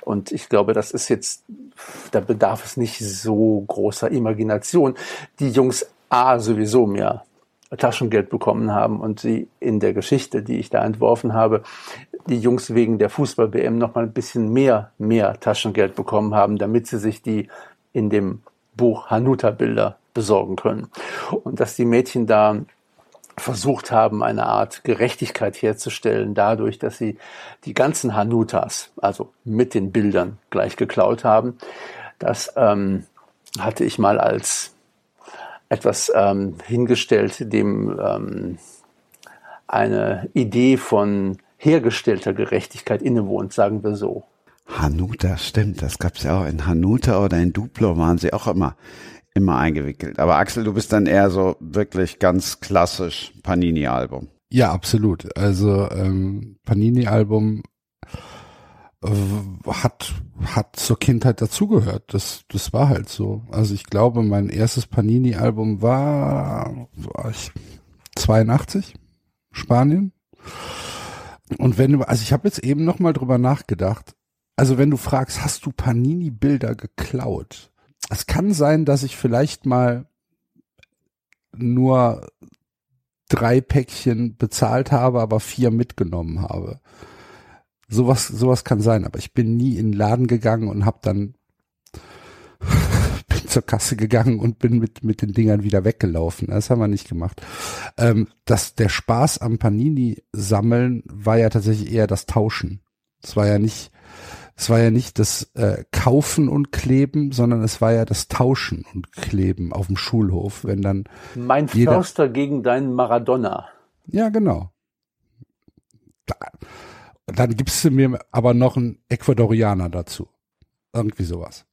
und ich glaube, das ist jetzt, da bedarf es nicht so großer Imagination. Die Jungs A sowieso mehr Taschengeld bekommen haben und sie in der Geschichte, die ich da entworfen habe, die Jungs wegen der Fußball-WM noch mal ein bisschen mehr, mehr Taschengeld bekommen haben, damit sie sich die in dem Buch Hanuta-Bilder besorgen können. Und dass die Mädchen da versucht haben, eine Art Gerechtigkeit herzustellen, dadurch, dass sie die ganzen Hanutas, also mit den Bildern gleich geklaut haben. Das ähm, hatte ich mal als etwas ähm, hingestellt, dem ähm, eine Idee von hergestellter Gerechtigkeit innewohnt, sagen wir so. Hanuta, stimmt, das gab's ja auch. In Hanuta oder in Duplo waren sie auch immer, immer eingewickelt. Aber Axel, du bist dann eher so wirklich ganz klassisch Panini-Album. Ja, absolut. Also ähm, Panini-Album hat hat zur Kindheit dazugehört. Das das war halt so. Also ich glaube, mein erstes Panini-Album war, war ich 82 Spanien. Und wenn du, also ich habe jetzt eben noch mal drüber nachgedacht. Also wenn du fragst, hast du Panini-Bilder geklaut? Es kann sein, dass ich vielleicht mal nur drei Päckchen bezahlt habe, aber vier mitgenommen habe. Sowas, sowas kann sein, aber ich bin nie in den Laden gegangen und habe dann <laughs> bin zur Kasse gegangen und bin mit mit den Dingern wieder weggelaufen. Das haben wir nicht gemacht. Ähm, das, der Spaß am Panini sammeln war ja tatsächlich eher das Tauschen. Es war ja nicht es war ja nicht das äh, Kaufen und Kleben, sondern es war ja das Tauschen und Kleben auf dem Schulhof, wenn dann mein Förster gegen deinen Maradona. Ja, genau. Da, dann gibst du mir aber noch einen Ecuadorianer dazu. Irgendwie sowas.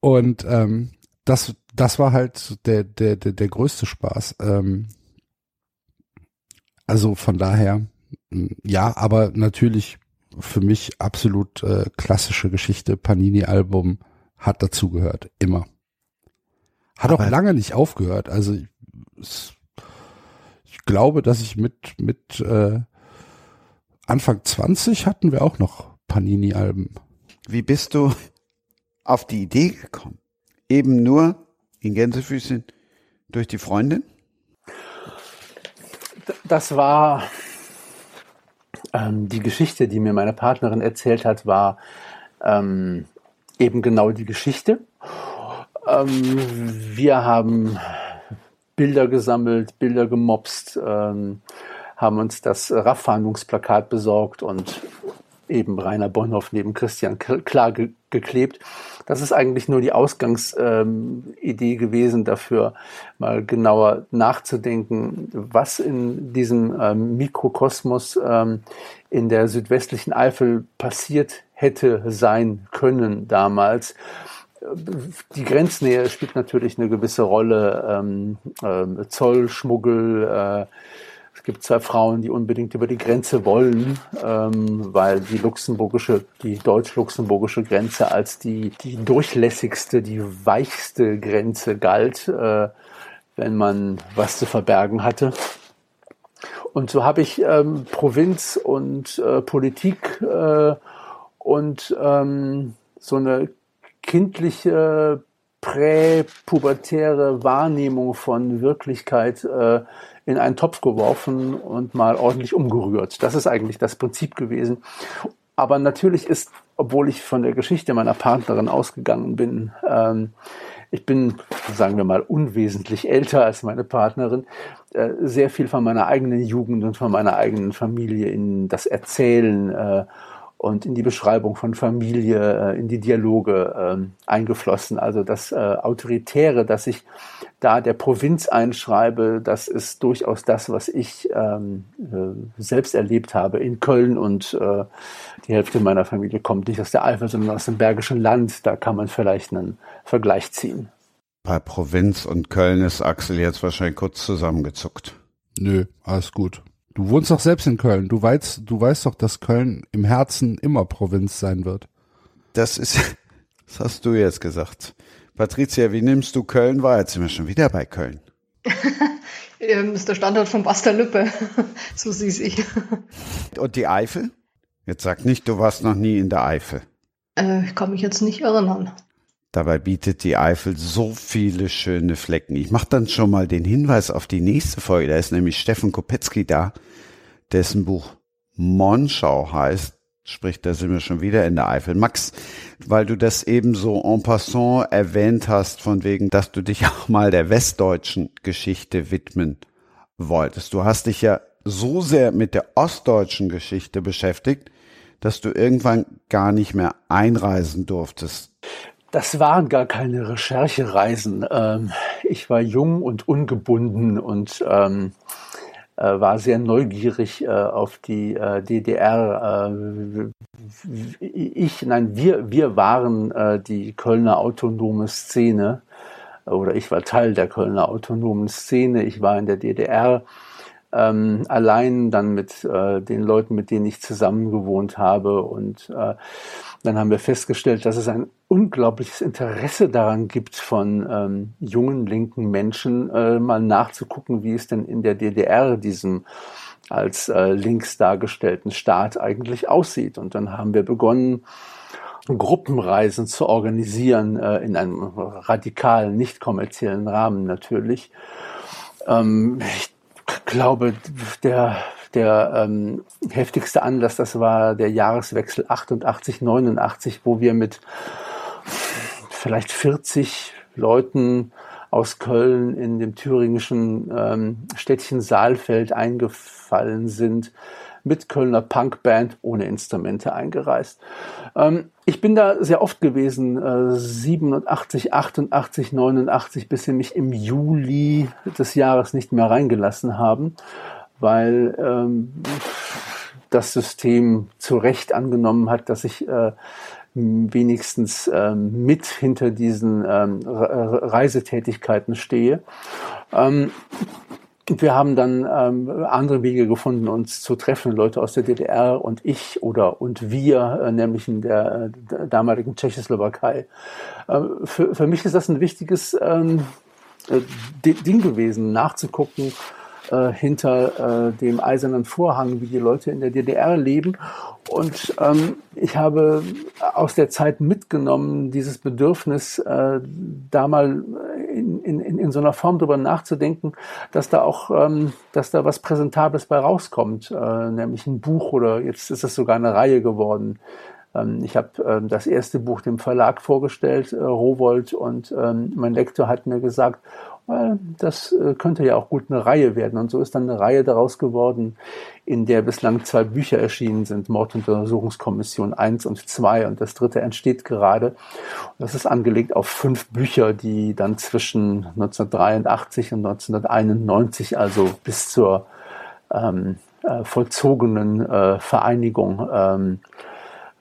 Und ähm, das, das war halt der, der, der, der größte Spaß. Ähm, also von daher, ja, aber natürlich für mich absolut äh, klassische Geschichte. Panini-Album hat dazugehört, immer. Hat Aber auch lange nicht aufgehört. Also ich, ich glaube, dass ich mit mit äh, Anfang 20 hatten wir auch noch Panini-Alben. Wie bist du auf die Idee gekommen? Eben nur in Gänsefüßchen durch die Freundin? Das war ähm, die Geschichte, die mir meine Partnerin erzählt hat, war ähm, eben genau die Geschichte. Ähm, wir haben Bilder gesammelt, Bilder gemobst, ähm, haben uns das Raffahndungsplakat besorgt und eben Rainer Bonhoff neben Christian klar ge geklebt. Das ist eigentlich nur die Ausgangsidee ähm, gewesen, dafür mal genauer nachzudenken, was in diesem ähm, Mikrokosmos ähm, in der südwestlichen Eifel passiert hätte sein können damals. Die Grenznähe spielt natürlich eine gewisse Rolle. Ähm, äh, Zollschmuggel, äh, gibt zwei Frauen, die unbedingt über die Grenze wollen, ähm, weil die luxemburgische, die deutsch-luxemburgische Grenze als die, die durchlässigste, die weichste Grenze galt, äh, wenn man was zu verbergen hatte. Und so habe ich ähm, Provinz und äh, Politik äh, und ähm, so eine kindliche präpubertäre Wahrnehmung von Wirklichkeit äh, in einen Topf geworfen und mal ordentlich umgerührt. Das ist eigentlich das Prinzip gewesen. Aber natürlich ist, obwohl ich von der Geschichte meiner Partnerin ausgegangen bin, ähm, ich bin, sagen wir mal, unwesentlich älter als meine Partnerin, äh, sehr viel von meiner eigenen Jugend und von meiner eigenen Familie in das Erzählen äh, und in die Beschreibung von Familie, äh, in die Dialoge ähm, eingeflossen. Also das äh, Autoritäre, das ich da der Provinz einschreibe, das ist durchaus das, was ich ähm, äh, selbst erlebt habe in Köln und äh, die Hälfte meiner Familie kommt nicht aus der Eifel, sondern aus dem Bergischen Land. Da kann man vielleicht einen Vergleich ziehen. Bei Provinz und Köln ist Axel jetzt wahrscheinlich kurz zusammengezuckt. Nö, alles gut. Du wohnst doch selbst in Köln. Du weißt, du weißt doch, dass Köln im Herzen immer Provinz sein wird. Das ist, <laughs> das hast du jetzt gesagt. Patricia, wie nimmst du Köln wahr? Jetzt sind wir schon wieder bei Köln. <laughs> Ähm, ist der Standort von Basta Lüppe. <laughs> so süß ich. Und die Eifel? Jetzt sag nicht, du warst noch nie in der Eifel. Äh, ich kann mich jetzt nicht erinnern. Dabei bietet die Eifel so viele schöne Flecken. Ich mache dann schon mal den Hinweis auf die nächste Folge. Da ist nämlich Steffen Kopetzky da, dessen Buch Monschau heißt. Sprich, da sind wir schon wieder in der Eifel. Max, weil du das eben so en passant erwähnt hast, von wegen, dass du dich <laughs> auch mal der westdeutschen Geschichte widmen wolltest. Du hast dich ja so sehr mit der ostdeutschen Geschichte beschäftigt, dass du irgendwann gar nicht mehr einreisen durftest. Das waren gar keine Recherchereisen. Ähm, ich war jung und ungebunden und ähm, äh, war sehr neugierig äh, auf die äh, DDR. Äh, ich, nein, wir, wir waren äh, die Kölner autonome Szene oder ich war Teil der Kölner autonomen Szene. Ich war in der DDR ähm, allein dann mit äh, den Leuten, mit denen ich zusammen gewohnt habe und äh, dann haben wir festgestellt, dass es ein unglaubliches Interesse daran gibt, von ähm, jungen linken Menschen äh, mal nachzugucken, wie es denn in der DDR diesem als äh, links dargestellten Staat eigentlich aussieht. Und dann haben wir begonnen, Gruppenreisen zu organisieren, äh, in einem radikalen, nicht kommerziellen Rahmen natürlich. Ähm, ich glaube, der der ähm, heftigste Anlass, das war der Jahreswechsel 88, 89, wo wir mit vielleicht 40 Leuten aus Köln in dem thüringischen ähm, Städtchen Saalfeld eingefallen sind, mit Kölner Punkband ohne Instrumente eingereist. Ähm, ich bin da sehr oft gewesen, äh, 87, 88, 89, bis sie mich im Juli des Jahres nicht mehr reingelassen haben weil ähm, das System zu Recht angenommen hat, dass ich äh, wenigstens ähm, mit hinter diesen ähm, Reisetätigkeiten stehe. Ähm, wir haben dann ähm, andere Wege gefunden, uns zu treffen, Leute aus der DDR und ich oder und wir, äh, nämlich in der, äh, damaligen Tschechoslowakei. Äh, für, für mich ist das ein wichtiges ähm, äh, Ding gewesen, nachzugucken, äh, hinter äh, dem eisernen Vorhang, wie die Leute in der DDR leben. Und ähm, ich habe aus der Zeit mitgenommen, dieses Bedürfnis, äh, da mal in, in, in so einer Form drüber nachzudenken, dass da auch, ähm, dass da was Präsentables bei rauskommt, äh, nämlich ein Buch oder jetzt ist es sogar eine Reihe geworden. Ähm, ich habe ähm, das erste Buch dem Verlag vorgestellt, äh, Rowold, und ähm, mein Lektor hat mir gesagt, das äh, könnte ja auch gut eine Reihe werden. Und so ist dann eine Reihe daraus geworden, in der bislang zwei Bücher erschienen sind, Morduntersuchungskommission 1 und 2 und das dritte entsteht gerade. das ist angelegt auf fünf Bücher, die dann zwischen 1983 und 1991, also bis zur ähm, äh, vollzogenen äh, Vereinigung ähm,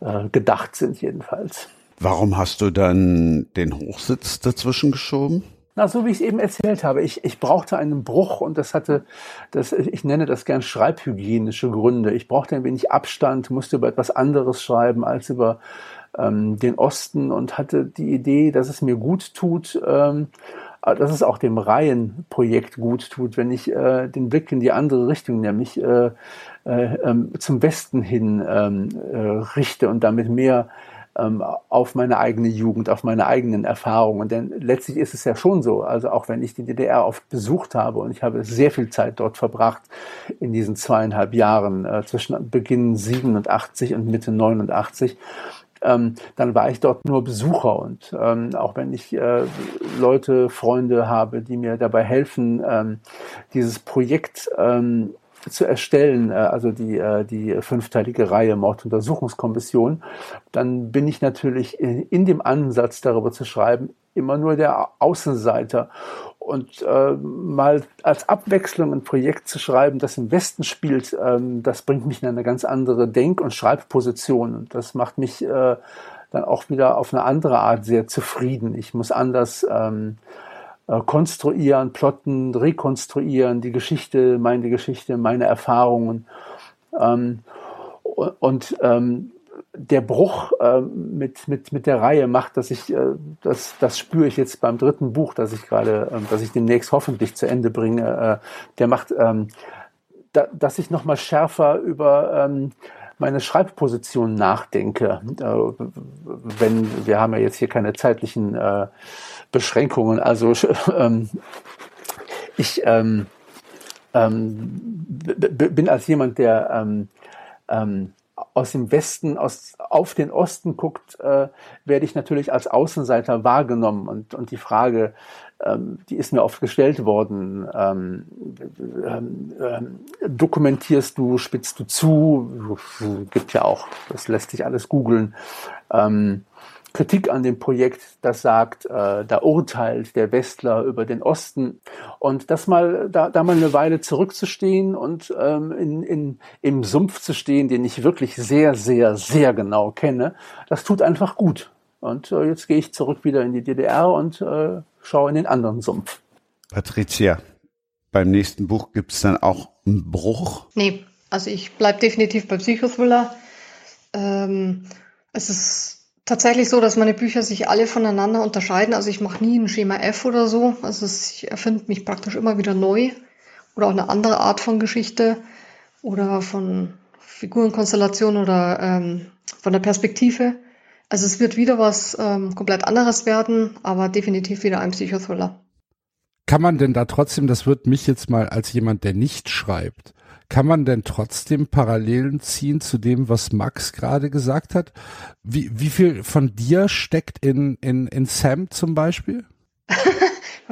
äh, gedacht sind jedenfalls. Warum hast du dann den Hochsitz dazwischen geschoben? Na, so wie ich es eben erzählt habe, ich, ich brauchte einen Bruch und das hatte, das, ich nenne das gern schreibhygienische Gründe. Ich brauchte ein wenig Abstand, musste über etwas anderes schreiben als über ähm, den Osten und hatte die Idee, dass es mir gut tut, ähm, dass es auch dem Reihenprojekt gut tut, wenn ich äh, den Blick in die andere Richtung, nämlich äh, äh, zum Westen hin ähm, äh, richte und damit mehr ähm, auf meine eigene Jugend, auf meine eigenen Erfahrungen. Denn letztlich ist es ja schon so, also auch wenn ich die DDR oft besucht habe und ich habe sehr viel Zeit dort verbracht in diesen zweieinhalb Jahren äh, zwischen Beginn 87 und Mitte 89, ähm, dann war ich dort nur Besucher und ähm, auch wenn ich äh, Leute, Freunde habe, die mir dabei helfen, ähm, dieses Projekt ähm, zu erstellen, äh, also die, äh, die fünfteilige Reihe Morduntersuchungskommission, dann bin ich natürlich in dem Ansatz darüber zu schreiben immer nur der Außenseiter. Und äh, mal als Abwechslung ein Projekt zu schreiben, das im Westen spielt, ähm, das bringt mich in eine ganz andere Denk- und Schreibposition. Und das macht mich äh, dann auch wieder auf eine andere Art sehr zufrieden. Ich muss anders ähm, äh, konstruieren, plotten, rekonstruieren, die Geschichte, meine Geschichte, meine Erfahrungen. Ähm, und ähm, der Bruch äh, mit, mit, mit der Reihe macht, dass ich, äh, das, das spüre ich jetzt beim dritten Buch, das ich gerade, äh, das ich demnächst hoffentlich zu Ende bringe, äh, der macht, ähm, da, dass ich nochmal schärfer über ähm, meine Schreibposition nachdenke. Äh, wenn, wir haben ja jetzt hier keine zeitlichen äh, Beschränkungen. Also <laughs> ähm, ich ähm, ähm, bin als jemand, der ähm, ähm, aus dem Westen, aus, auf den Osten guckt, äh, werde ich natürlich als Außenseiter wahrgenommen. Und, und die Frage, die ist mir oft gestellt worden, ähm, ähm, ähm dokumentierst du, spitzt du zu, gibt ja auch, das lässt sich alles googeln. Ähm, Kritik an dem Projekt, das sagt, äh, da urteilt der Westler über den Osten. Und das mal, da, da mal eine Weile zurückzustehen und ähm, in, in, im Sumpf zu stehen, den ich wirklich sehr, sehr, sehr genau kenne, das tut einfach gut. Und äh, jetzt gehe ich zurück wieder in die DDR und äh, schaue in den anderen Sumpf. Patricia, beim nächsten Buch gibt es dann auch einen Bruch? Nee, also ich bleibe definitiv bei Psychothriller. Ähm, es ist tatsächlich so, dass meine Bücher sich alle voneinander unterscheiden. Also ich mache nie ein Schema F oder so. Also ich erfinde mich praktisch immer wieder neu oder auch eine andere Art von Geschichte oder von Figurenkonstellation oder ähm, von der Perspektive. Also es wird wieder was ähm, komplett anderes werden, aber definitiv wieder ein Psychothriller. Kann man denn da trotzdem, das wird mich jetzt mal als jemand, der nicht schreibt, kann man denn trotzdem Parallelen ziehen zu dem, was Max gerade gesagt hat? Wie, wie viel von dir steckt in, in, in Sam zum Beispiel? <laughs>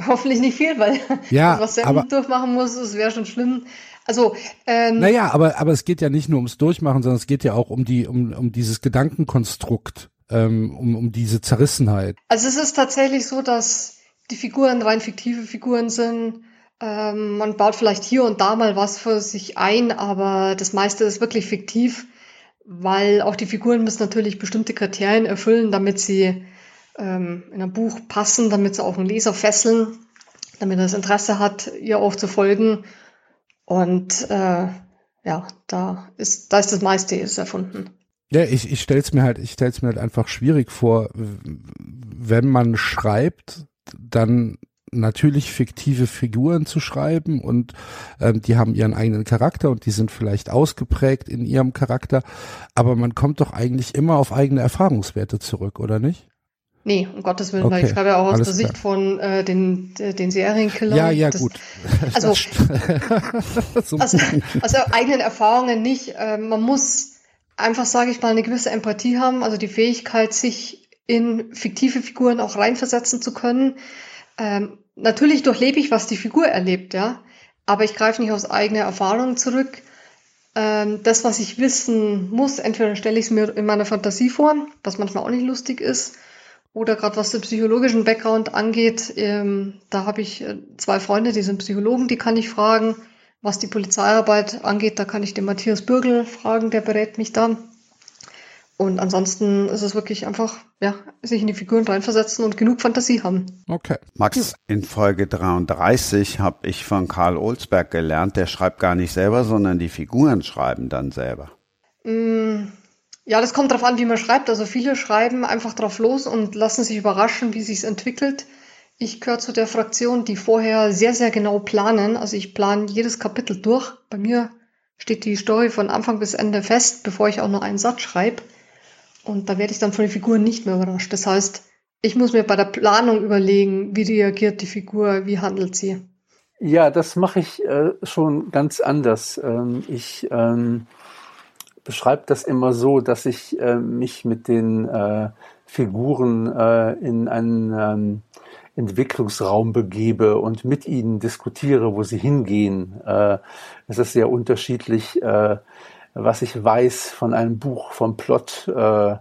Hoffentlich nicht viel, weil ja, <laughs> was Sam aber, durchmachen muss, das wäre schon schlimm. Also ähm, naja, aber aber es geht ja nicht nur ums Durchmachen, sondern es geht ja auch um die um um dieses Gedankenkonstrukt, ähm, um um diese Zerrissenheit. Also es ist tatsächlich so, dass die Figuren rein fiktive Figuren sind ähm, man baut vielleicht hier und da mal was für sich ein, aber das meiste ist wirklich fiktiv, weil auch die Figuren müssen natürlich bestimmte Kriterien erfüllen, damit sie ähm, in ein Buch passen, damit sie auch einen Leser fesseln, damit er das Interesse hat, ihr auch zu folgen. Und äh, ja, da ist, da ist das meiste ist erfunden. Ja, ich, ich stelle es mir halt, ich stelle mir halt einfach schwierig vor, wenn man schreibt, dann natürlich fiktive Figuren zu schreiben und ähm, die haben ihren eigenen Charakter und die sind vielleicht ausgeprägt in ihrem Charakter, aber man kommt doch eigentlich immer auf eigene Erfahrungswerte zurück, oder nicht? Nee, um Gottes Willen, okay, weil ich schreibe ja auch aus der klar. Sicht von äh, den, den Serienkillern. Ja, ja, das, gut. Also, <laughs> also, <laughs> also eigenen Erfahrungen nicht. Äh, man muss einfach, sage ich mal, eine gewisse Empathie haben, also die Fähigkeit, sich in fiktive Figuren auch reinversetzen zu können. Ähm, natürlich durchlebe ich, was die Figur erlebt, ja, aber ich greife nicht aus eigener Erfahrung zurück. Ähm, das, was ich wissen muss, entweder stelle ich es mir in meiner Fantasie vor, was manchmal auch nicht lustig ist, oder gerade was den psychologischen Background angeht, ähm, da habe ich äh, zwei Freunde, die sind Psychologen, die kann ich fragen. Was die Polizeiarbeit angeht, da kann ich den Matthias Bürgel fragen, der berät mich da. Und ansonsten ist es wirklich einfach, ja, sich in die Figuren reinversetzen und genug Fantasie haben. Okay. Max, in Folge 33 habe ich von Karl Olsberg gelernt, der schreibt gar nicht selber, sondern die Figuren schreiben dann selber. Mm, ja, das kommt darauf an, wie man schreibt. Also viele schreiben einfach drauf los und lassen sich überraschen, wie sich entwickelt. Ich gehöre zu der Fraktion, die vorher sehr, sehr genau planen. Also ich plane jedes Kapitel durch. Bei mir steht die Story von Anfang bis Ende fest, bevor ich auch nur einen Satz schreibe. Und da werde ich dann von den Figuren nicht mehr überrascht. Das heißt, ich muss mir bei der Planung überlegen, wie reagiert die Figur, wie handelt sie. Ja, das mache ich äh, schon ganz anders. Ähm, ich ähm, beschreibe das immer so, dass ich äh, mich mit den äh, Figuren äh, in einen ähm, Entwicklungsraum begebe und mit ihnen diskutiere, wo sie hingehen. Äh, es ist sehr unterschiedlich äh, was ich weiß von einem Buch, vom Plot. Äh, äh,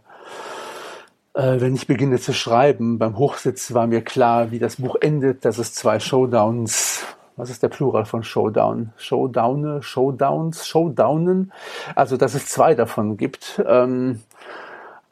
wenn ich beginne zu schreiben, beim Hochsitz war mir klar, wie das Buch endet, dass es zwei Showdowns, was ist der Plural von Showdown? Showdowne, Showdowns, Showdownen, also dass es zwei davon gibt. Ähm,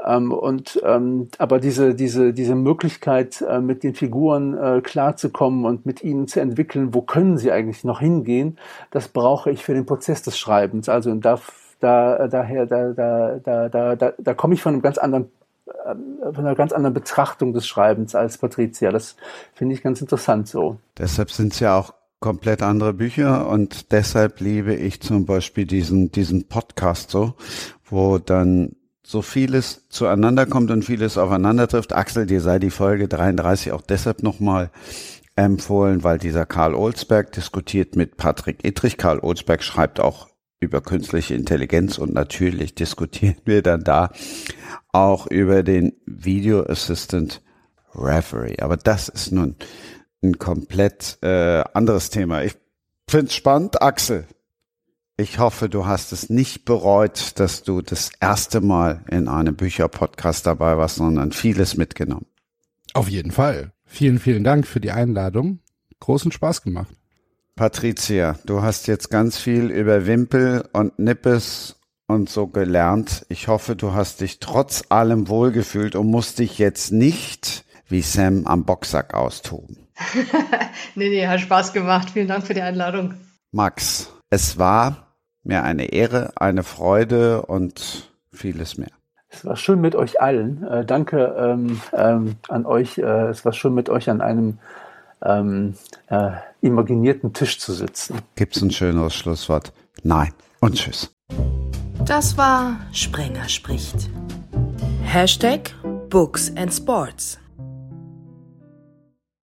ähm, und ähm, aber diese diese diese Möglichkeit äh, mit den Figuren äh, klarzukommen und mit ihnen zu entwickeln, wo können sie eigentlich noch hingehen, das brauche ich für den Prozess des Schreibens. Also da da, daher, da, da, da, da, da, da komme ich von einem ganz anderen äh, von einer ganz anderen Betrachtung des Schreibens als Patricia. Das finde ich ganz interessant so. Deshalb sind es ja auch komplett andere Bücher und deshalb liebe ich zum Beispiel diesen, diesen Podcast so, wo dann so vieles zueinander kommt und vieles aufeinander trifft. Axel, dir sei die Folge 33 auch deshalb nochmal empfohlen, weil dieser Karl Olsberg diskutiert mit Patrick Ittrich. Karl Olsberg schreibt auch über künstliche Intelligenz und natürlich diskutieren wir dann da auch über den Video Assistant Referee. Aber das ist nun ein komplett äh, anderes Thema. Ich finde es spannend, Axel. Ich hoffe, du hast es nicht bereut, dass du das erste Mal in einem Bücherpodcast dabei warst, sondern vieles mitgenommen. Auf jeden Fall. Vielen, vielen Dank für die Einladung. Großen Spaß gemacht. Patricia, du hast jetzt ganz viel über Wimpel und Nippes und so gelernt. Ich hoffe, du hast dich trotz allem wohlgefühlt und musst dich jetzt nicht wie Sam am Boxsack austoben. <laughs> nee, nee, hat Spaß gemacht. Vielen Dank für die Einladung. Max, es war mir eine Ehre, eine Freude und vieles mehr. Es war schön mit euch allen. Äh, danke ähm, ähm, an euch. Äh, es war schön mit euch an einem ähm, äh, imaginierten Tisch zu sitzen. Gibt's ein schöneres Schlusswort? Nein. Und tschüss. Das war Sprenger spricht. Hashtag Books and Sports.